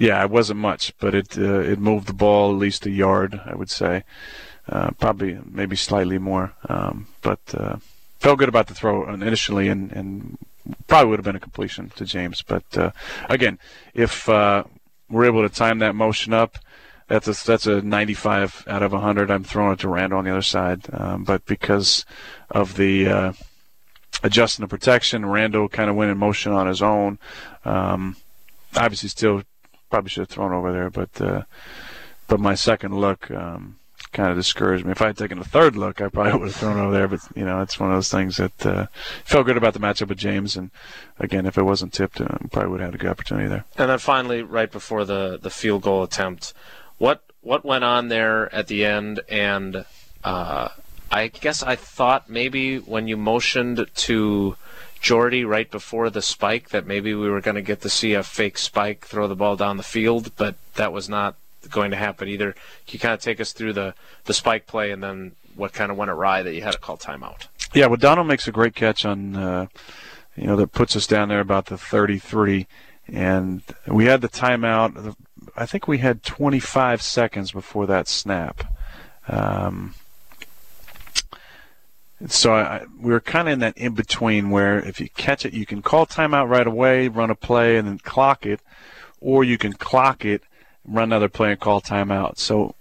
Yeah, it wasn't much, but it uh, it moved the ball at least a yard, I would say, uh, probably maybe slightly more, um, but uh, felt good about the throw initially, and, and probably would have been a completion to James. But uh, again, if uh, we're able to time that motion up, that's a that's a 95 out of 100. I'm throwing it to Randall on the other side, um, but because of the uh, adjusting the protection, Randall kind of went in motion on his own. Um, obviously, still probably should have thrown over there, but uh, but my second look. Um, kind of discouraged me. If I had taken a third look, I probably [LAUGHS] would have thrown over there. But you know, it's one of those things that uh, felt good about the matchup with James. And again, if it wasn't tipped, uh, probably would have had a good opportunity there. And then finally, right before the the field goal attempt, what what went on there at the end? And uh, I guess I thought maybe when you motioned to Jordy right before the spike that maybe we were going to get to see a fake spike throw the ball down the field, but that was not going to happen either. Can you kind of take us through the, the spike play and then what kind of went awry that you had to call timeout? Yeah, well, Donald makes a great catch on, uh, you know, that puts us down there about the 33. And we had the timeout. I think we had 25 seconds before that snap. Um, so I, we were kind of in that in between where if you catch it, you can call timeout right away, run a play, and then clock it, or you can clock it run another play and call timeout. So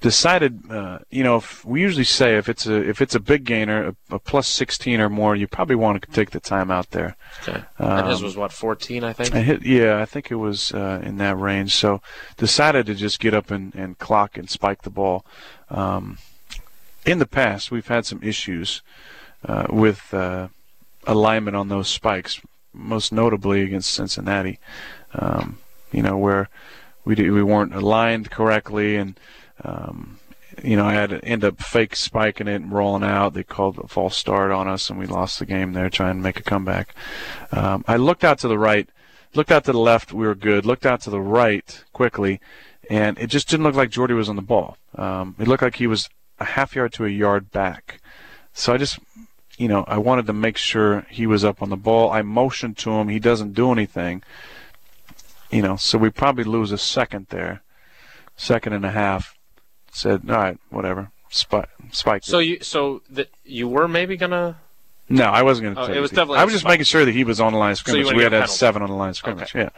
decided, uh, you know, if we usually say if it's a if it's a big gainer, a, a plus 16 or more, you probably want to take the timeout there. Okay. Um, and his was what 14, I think. I hit, yeah, I think it was uh, in that range. So decided to just get up and, and clock and spike the ball. Um, in the past, we've had some issues uh, with uh, alignment on those spikes, most notably against Cincinnati. Um, you know where we we weren't aligned correctly, and um, you know I had to end up fake spiking it and rolling out. They called a false start on us, and we lost the game there trying to make a comeback. Um, I looked out to the right, looked out to the left. We were good. Looked out to the right quickly, and it just didn't look like Jordy was on the ball. Um, it looked like he was a half yard to a yard back. So I just you know, I wanted to make sure he was up on the ball. I motioned to him. He doesn't do anything you know, so we probably lose a second there, second and a half. Said, all right, whatever, spike, spike. So you, so that you were maybe gonna. No, I wasn't going to. Oh, it was definitely. I was just spike. making sure that he was on the line of scrimmage. So we had to have seven on the line of scrimmage. Okay.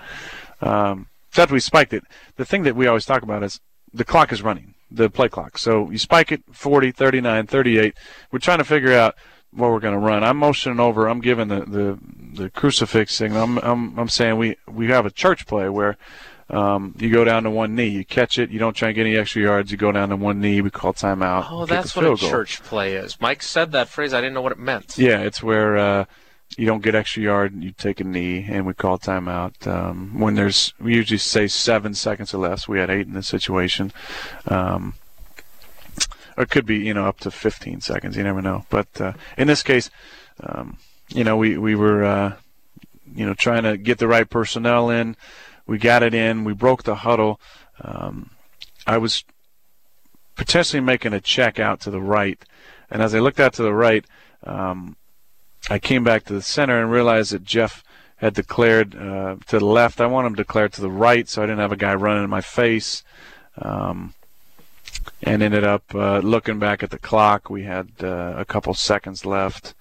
Yeah. Um, after we spiked it, the thing that we always talk about is the clock is running, the play clock. So you spike it 40, 39, 38. We're trying to figure out what we're going to run. I'm motioning over. I'm giving the, the, the crucifix signal. I'm, I'm, I'm saying we, we have a church play where um, you go down to one knee, you catch it, you don't try and get any extra yards, you go down to one knee, we call timeout. Oh, that's what a goal. church play is. Mike said that phrase. I didn't know what it meant. Yeah, it's where uh, you don't get extra yard, you take a knee, and we call timeout. Um, when there's, we usually say seven seconds or less. We had eight in this situation. Um, it could be, you know, up to 15 seconds. You never know. But uh, in this case, um, you know, we we were, uh, you know, trying to get the right personnel in. We got it in. We broke the huddle. Um, I was potentially making a check out to the right. And as I looked out to the right, um, I came back to the center and realized that Jeff had declared uh, to the left. I want him declared to the right, so I didn't have a guy running in my face. Um, and ended up uh, looking back at the clock. We had uh, a couple seconds left.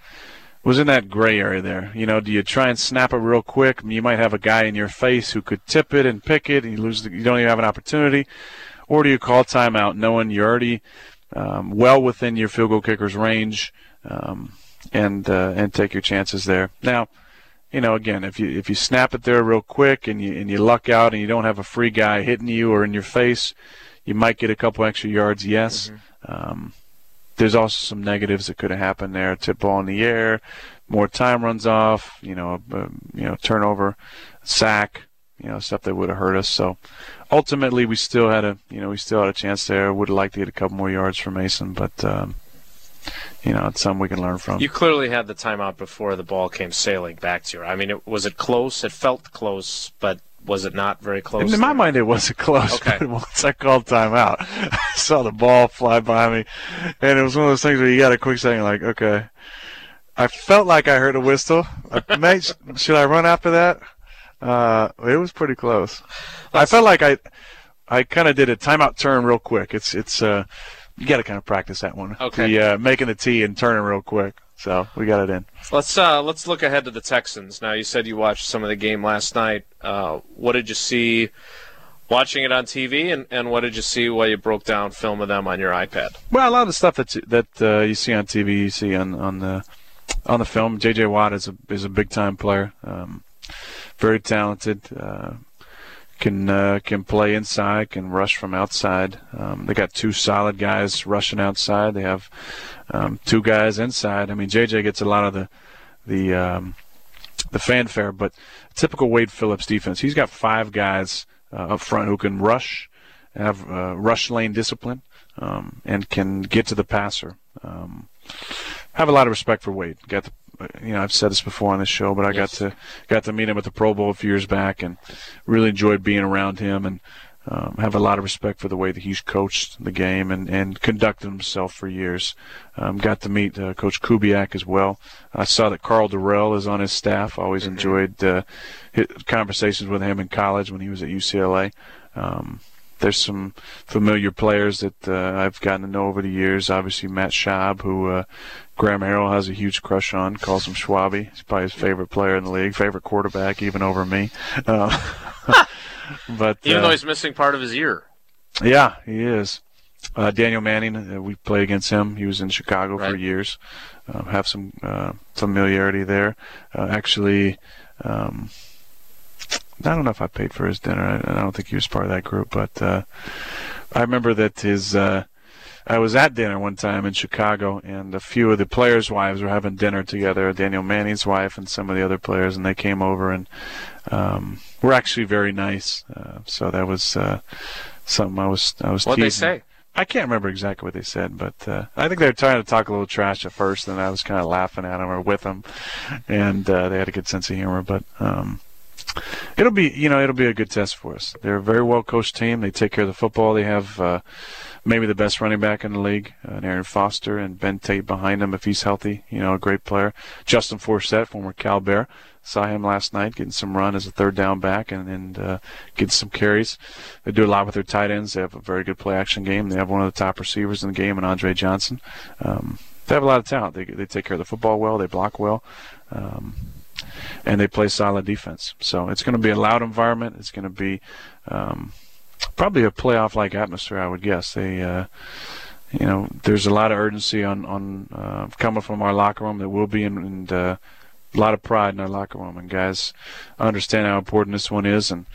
Was in that gray area there. You know, do you try and snap it real quick? You might have a guy in your face who could tip it and pick it, and you lose. The, you don't even have an opportunity. Or do you call timeout, knowing you're already um, well within your field goal kicker's range, um, and uh, and take your chances there. Now, you know, again, if you if you snap it there real quick and you and you luck out and you don't have a free guy hitting you or in your face, you might get a couple extra yards, yes. Mm-hmm. Um, there's also some negatives that could have happened there. Tip ball in the air, more time runs off, you know, uh, you know, turnover, sack, you know, stuff that would have hurt us. So ultimately, we still had a, you know, we still had a chance there. Would have liked to get a couple more yards for Mason, but um, you know, it's something we can learn from. You clearly had the timeout before the ball came sailing back to you. I mean, it, was it close? It felt close, but was it not very close? In my mind, it wasn't close. [LAUGHS] Okay. But once I called timeout, [LAUGHS] I saw the ball fly by me, and it was one of those things where you got a quick second, like, okay. I felt like I heard a whistle. [LAUGHS] should I run after that? Uh, it was pretty close. That's, I felt like I, I kind of did a timeout turn real quick. It's it's uh, you got to kind of practice that one. Okay. The, uh, making the tee and turning real quick. So we got it in. Let's uh, let's look ahead to the Texans. Now you said you watched some of the game last night. Uh, what did you see watching it on TV, and, and what did you see while you broke down film of them on your iPad? Well, a lot of the stuff that that uh, you see on TV, you see on on the on the film. J.J. Watt is a is a big time player, um, very talented. Can uh, can play inside, can rush from outside. Um, they got two solid guys rushing outside. They have um, two guys inside. I mean, JJ gets a lot of the the um, the fanfare, but typical Wade Phillips defense. He's got five guys uh, up front who can rush, have uh, rush lane discipline, um, and can get to the passer. Um, have a lot of respect for Wade. Got the you know, I've said this before on this show, but I yes. got to got to meet him at the Pro Bowl a few years back, and really enjoyed being around him, and um, have a lot of respect for the way that he's coached the game and and conducted himself for years. Um, got to meet uh, Coach Kubiak as well. I saw that Karl Dorrell is on his staff. Always mm-hmm. enjoyed uh, conversations with him in college when he was at UCLA. Um, there's some familiar players that uh, I've gotten to know over the years. Obviously, Matt Schaub, who uh, Graham Harrell has a huge crush on, calls him Schwabby. He's probably his favorite player in the league, favorite quarterback, even over me. Uh, [LAUGHS] but even though uh, he's missing part of his ear. Yeah, he is. Uh, Danieal Manning, uh, we played against him. He was in Chicago right. for years. have some familiarity there. actually. Um, I don't know if I paid for his dinner. I, I don't think he was part of that group, but uh, I remember that his. I was at dinner one time in Chicago, and a few of the players' wives were having dinner together. Danieal Manning's wife and some of the other players, and they came over and um, were actually very nice. Uh, so that was uh, something I was I was. What they say? I can't remember exactly what they said, but uh, I think they were trying to talk a little trash at first, and I was kind of laughing at them or with them, and uh, they had a good sense of humor. But um, it'll be you know it'll be a good test for us. They're a very well coached team. They take care of the football. They have uh, maybe the best running back in the league, uh, Arian Foster, and Ben Tate behind him if he's healthy. You know, a great player. Justin Forsett, former Cal Bear, saw him last night getting some run as a third down back and and uh, getting some carries. They do a lot with their tight ends. They have a very good play action game. They have one of the top receivers in the game, and Andre Johnson. Um, they have a lot of talent. They they take care of the football well. They block well. Um, and they play solid defense. So it's going to be a loud environment. It's going to be um, probably a playoff-like atmosphere, I would guess. They, uh, you know, there's a lot of urgency on on uh, coming from our locker room. There will be, and uh, a lot of pride in our locker room, and guys understand how important this one is, and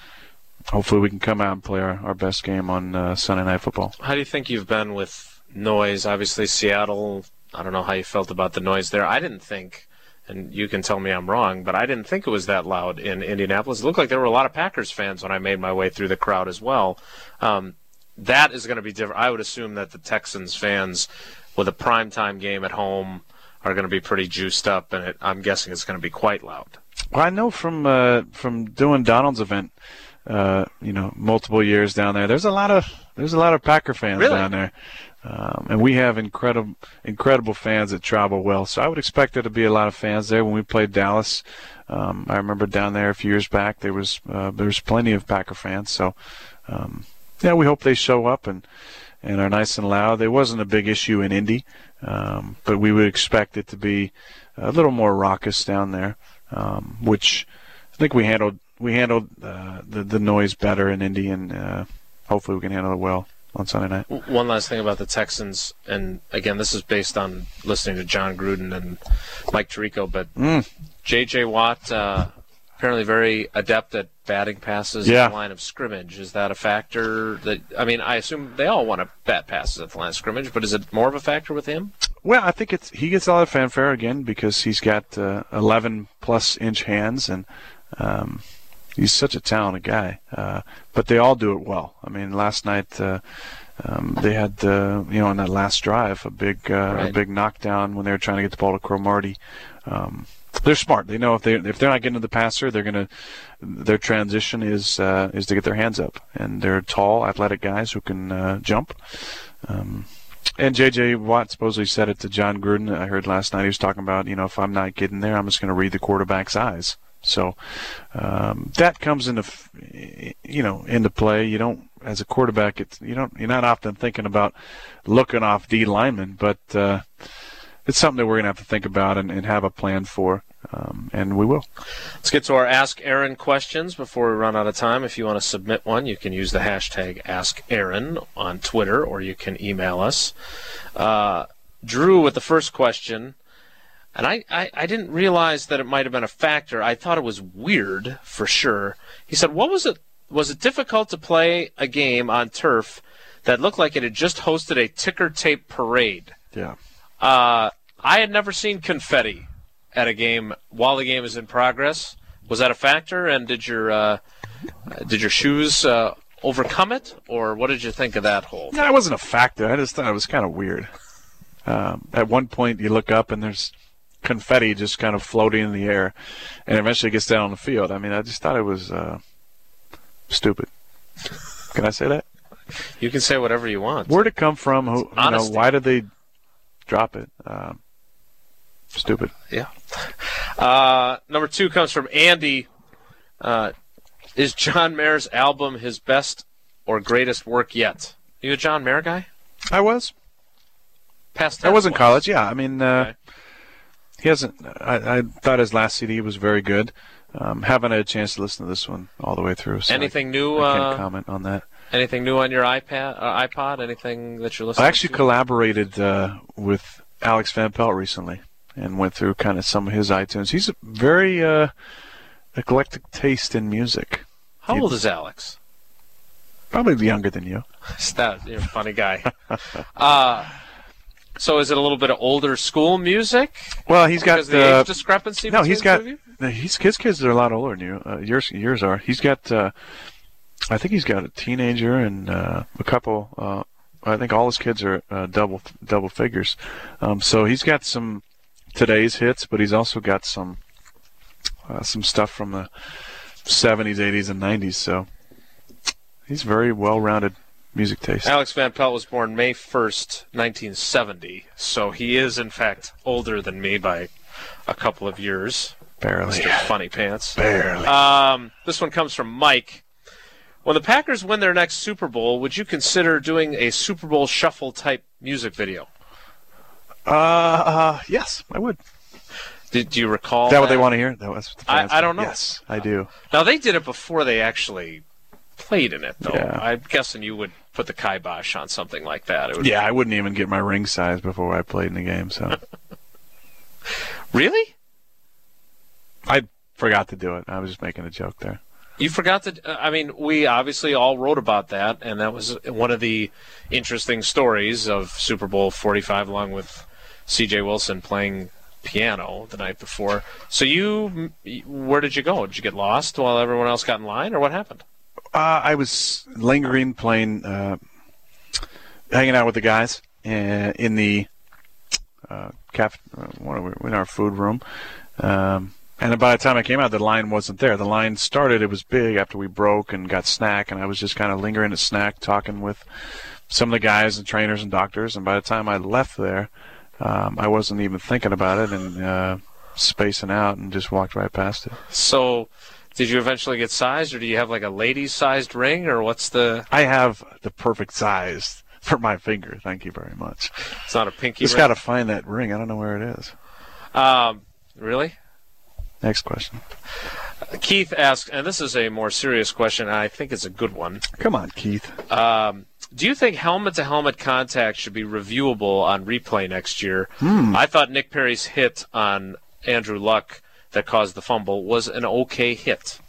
hopefully we can come out and play our, our best game on uh, Sunday Night Football. How do you think you've been with noise? Obviously, Seattle. I don't know how you felt about the noise there. I didn't think and you can tell me I'm wrong, but I didn't think it was that loud in Indianapolis. It looked like there were a lot of Packers fans when I made my way through the crowd as well. Um, that is going to be different. I would assume that the Texans fans, with a primetime game at home, are going to be pretty juiced up, and it, I'm guessing it's going to be quite loud. Well, I know from uh, from doing Donald's event uh, you know, multiple years down there. There's a lot of there's a lot of Packer fans Really? down there, um, and we have incredible incredible fans that travel well. So I would expect there to be a lot of fans there when we played Dallas. Um, I remember down there a few years back there was uh, there was plenty of Packer fans. So um, yeah, we hope they show up and and are nice and loud. There wasn't a big issue in Indy, um, but we would expect it to be a little more raucous down there, um, which I think we handled we handled uh, the the noise better in Indy, and uh, hopefully we can handle it well on Sunday night. One last thing about the Texans, and again, this is based on listening to Jon Gruden and Mike Tirico, but Mm. J.J. Watt uh, apparently very adept at batting passes Yeah. at the line of scrimmage. Is that a factor? That I mean, I assume they all want to bat passes at the line of scrimmage, but is it more of a factor with him? Well, I think it's he gets a lot of fanfare again because he's got uh, 11 plus inch hands and um, he's such a talented guy. Uh, but they all do it well. I mean, last night uh, um, they had uh, you know on that last drive a big uh, a big knockdown when they were trying to get the ball to Cromartie. Um, they're smart. They know if they if they're not getting to the passer, they're gonna their transition is uh, is to get their hands up, and they're tall, athletic guys who can uh, jump. Um, and J.J. Watt supposedly said it to Jon Gruden. I heard last night he was talking about, you know, if I'm not getting there, I'm just going to read the quarterback's eyes. So um, that comes into, you know, into play. You don't, as a quarterback, it's you don't, you're not often thinking about looking off D linemen, but uh, it's something that we're to have to think about and, and have a plan for, um, and we will. Let's get to our Ask Aaron questions before we run out of time. If you want to submit one, you can use the hashtag Ask Aaron on Twitter or you can email us. Uh, Drew with the first question, and I, I, I didn't realize that it might have been a factor. I thought it was weird for sure. He said, "What was it? Was it difficult to play a game on turf that looked like it had just hosted a ticker tape parade?" Yeah. Uh, I had never seen confetti at a game while the game is in progress. Was that a factor? And did your uh, did your shoes uh, overcome it, or what did you think of that whole? No, it wasn't a factor. I just thought it was kind of weird. Um, at one point, you look up and there's confetti just kind of floating in the air, and eventually gets down on the field. I mean, I just thought it was uh, stupid. Can I say that? You can say whatever you want. Where'd it come from? Who? You know, why did they drop it? Um, stupid. Yeah. Uh, number two comes from Andy. Uh, is John Mayer's album his best or greatest work yet? You a John Mayer guy? I was. Past I was in college. Yeah. I mean, uh, Okay. He hasn't. I, I thought his last CD was very good. Um, haven't had a chance to listen to this one all the way through. So I- Anything new? I can't Uh, comment on that. anything new on your iPad, uh, iPod? Anything that you're listening? To? I actually to? collaborated uh, with Alex Van Pelt recently and went through kind of some of his iTunes. He's a very uh, eclectic taste in music. How old is Alex? Probably younger than you. [LAUGHS] That you're a funny guy. [LAUGHS] uh, so is it a little bit of older school music? Well, he's got the uh, age discrepancy. no, he's got he's his kids are a lot older than you. Uh, yours yours are. He's got uh, I think he's got a teenager and uh, a couple. Uh, I think all his kids are uh, double double figures. Um, so he's got some today's hits, but he's also got some uh, some stuff from the 70s, 80s, and 90s. So he's very well-rounded music taste. Alex Van Pelt was born May 1st, 1970. So he is, in fact, older than me by a couple of years. Barely. Mr. Funny Pants. Barely. Um, this one comes from Mike. When the Packers win their next Super Bowl, would you consider doing a Super Bowl shuffle type music video? Uh, uh, yes, I would. Did do you recall? Is that what they want to hear? That was. I- I don't know. Yes, I do. Now they did it before they actually played in it, though. Yeah. I'm guessing you would put the kibosh on something like that. It would Yeah, I wouldn't even get my ring size before I played in the game, so [LAUGHS] Really? I forgot to do it. I was just making a joke there. You forgot to. uh, I mean, we obviously all wrote about that, and that was one of the interesting stories of Super Bowl 45, along with C.J. Wilson playing piano the night before. So you, where did you go? Did you get lost while everyone else got in line, or what happened? Uh, I was lingering, playing, uh, hanging out with the guys uh, in the uh, uh, in our food room, um, And by the time I came out, the line wasn't there. The line started; it was big after we broke and got snack, and I was just kind of lingering at snack, talking with some of the guys and trainers and doctors. And by the time I left there, um, I wasn't even thinking about it and uh, spacing out, and just walked right past it. So, did you eventually get sized, or do you have like a lady's sized ring, or what's the? I have the perfect size for my finger. Thank you very much. It's not a pinky. Just got to find that ring. I don't know where it is. Um, really? Next question. Keith asks, and this is a more serious question. I think it's a good one. Come on, Keith. Um, do you think helmet-to-helmet contact should be reviewable on replay next year? Hmm. I thought Nick Perry's hit on Andrew Luck that caused the fumble was an okay hit.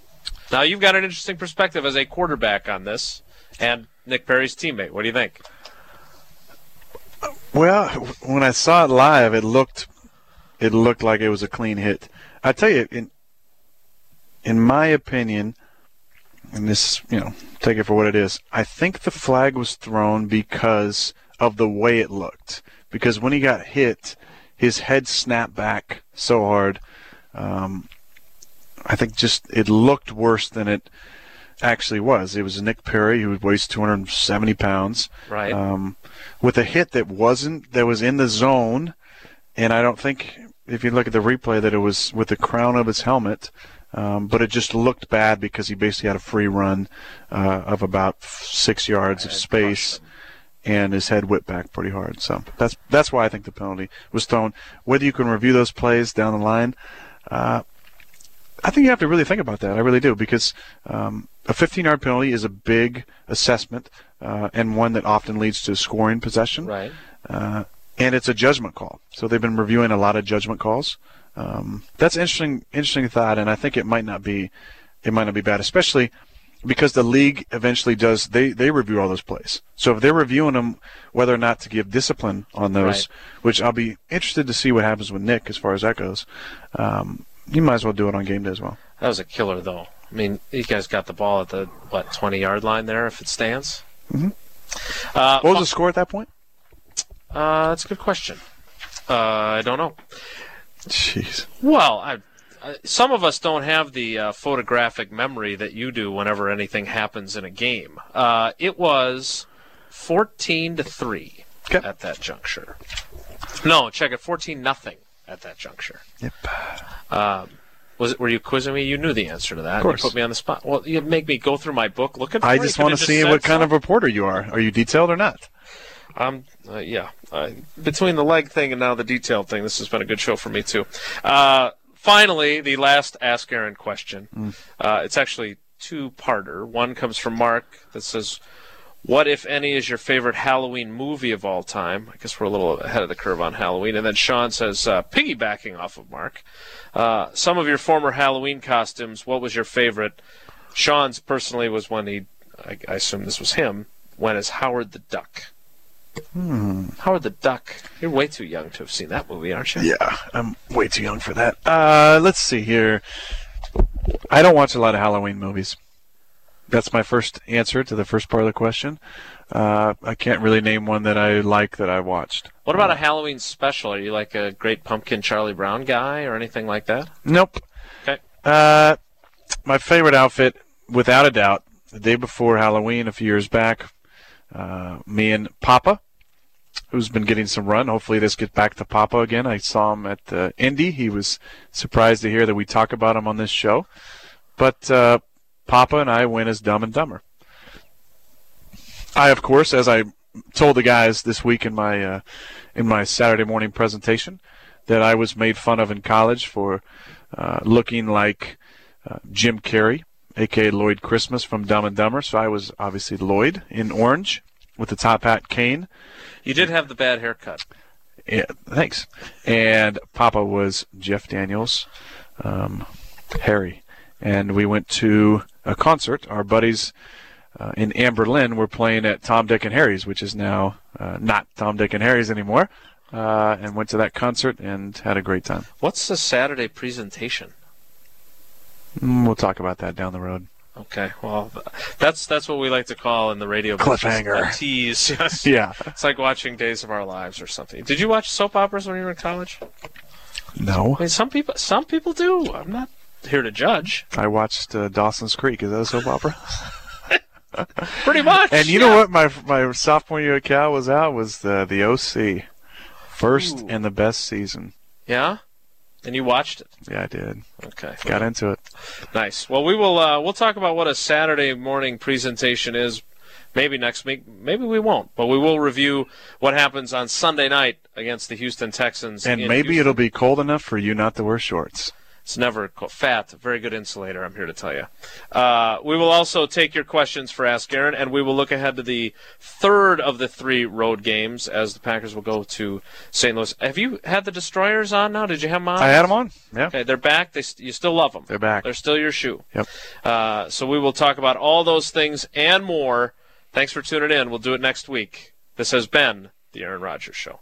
Now you've got an interesting perspective as a quarterback on this, and Nick Perry's teammate. What do you think? Well, when I saw it live, it looked it looked like it was a clean hit. I tell you, in in my opinion, and this you know take it for what it is. I think the flag was thrown because of the way it looked. Because when he got hit, his head snapped back so hard. Um, I think just it looked worse than it actually was. It was Nick Perry who weighs 270 pounds Right. um, with a hit that wasn't that was in the zone, and I don't think if you look at the replay that it was with the crown of his helmet, um, but it just looked bad because he basically had a free run uh, of about six yards of space. And his head whipped back pretty hard, so that's that's why I think the penalty was thrown. Whether you can review those plays down the line, uh, I think you have to really think about that. I really do because um, a 15-yard penalty is a big assessment uh, and one that often leads to scoring possession. right. Uh, and it's a judgment call. So they've been reviewing a lot of judgment calls. Um, that's an interesting, interesting thought, and I think it might not be, it might not be bad, especially because the league eventually does. They they review all those plays. So if they're reviewing them, whether or not to give discipline on those, Right. which I'll be interested to see what happens with Nick as far as that goes. Um, you might as well do it on game day as well. That was a killer, though. I mean, you guys got the ball at the what 20 yard line there if it stands. Mhm. Uh, What was the score at that point? uh, that's a good question. Uh, I don't know. Jeez. Well, I, Some of us don't have the uh, photographic memory that you do whenever anything happens in a game. Uh, it was 14 to 3 Okay. at that juncture. No, check it 14 nothing at that juncture. Yep. Um, was it? Were you quizzing me? You knew the answer to that. Of course. You put me on the spot. Well, you make me go through my book looking. For I just want to see what kind so. of reporter you are. Are you detailed or not? Um, uh, yeah. Uh, between the leg thing and now the detailed thing, this has been a good show for me too. Uh, finally, the last Ask Aaron question. Uh, it's actually two-parter. One comes from Mark that says, "What, if any, is your favorite Halloween movie of all time?" I guess we're a little ahead of the curve on Halloween. And then Sean says, uh, piggybacking off of Mark, uh, some of your former Halloween costumes. What was your favorite? Sean's personally was when he, I, I assume this was him, went as Howard the Duck. Howard the Duck. You're way too young to have seen that movie, aren't you? Yeah, I'm way too young for that. Uh, let's see here. I don't watch a lot of Halloween movies. That's my first answer to the first part of the question. Uh, I can't really name one that I like that I watched. What about a Halloween special? Are you like a Great Pumpkin Charlie Brown guy or anything like that? Nope. Okay. Uh, my favorite outfit, without a doubt, the day before Halloween a few years back, uh, me and Papa, who's been getting some run. Hopefully, this gets back to Papa again. I saw him at uh, Indy. He was surprised to hear that we talk about him on this show. But uh, Papa and I went as Dumb and Dumber. I, of course, as I told the guys this week in my uh, in my Saturday morning presentation, that I was made fun of in college for uh, looking like uh, Jim Carrey, aka Lloyd Christmas from Dumb and Dumber. So I was obviously Lloyd in orange with the top hat cane. You did have the bad haircut. Yeah, thanks. And Papa was Jeff Daniels, um, Harry, and we went to a concert. Our buddies uh, in Amberlin were playing at Tom, Dick, and Harry's, which is now uh, not Tom, Dick, and Harry's anymore. Uh, and went to that concert and had a great time. What's the Saturday presentation? Mm, we'll talk about that down the road. Okay, well, that's that's what we like to call in the radio Cliffhanger. [LAUGHS] tease. Yes. [LAUGHS] Yeah. It's like watching Days of Our Lives or something. Did you watch soap operas when you were in college? No. I mean, some people some people do. I'm not here to judge. I watched uh, Dawson's Creek. Is that a soap opera? [LAUGHS] Pretty much. And you yeah. know what? My my sophomore year at Cal was out was the the OC, first Ooh. and the best season. Yeah. And you watched it. Yeah, I did. Okay. Got into it. Nice. Well, we will. Uh, we'll talk about what a Saturday morning presentation is. Maybe next week. Maybe we won't. But we will review what happens on Sunday night against the Houston Texans. And maybe Houston. it'll be cold enough for you not to wear shorts. It's never fat. Very good insulator. I'm here to tell you. Uh, we will also take your questions for Ask Aaron, and we will look ahead to the third of the three road games as the Packers will go to St. Louis. Have you had the Destroyers on now? Did you have them on? I had them on. Yeah, Okay, they're back. They st- you still love them. they're back. They're still your shoe. Yep. Uh, so we will talk about all those things and more. Thanks for tuning in. We'll do it next week. This has been the Aaron Rodgers Show.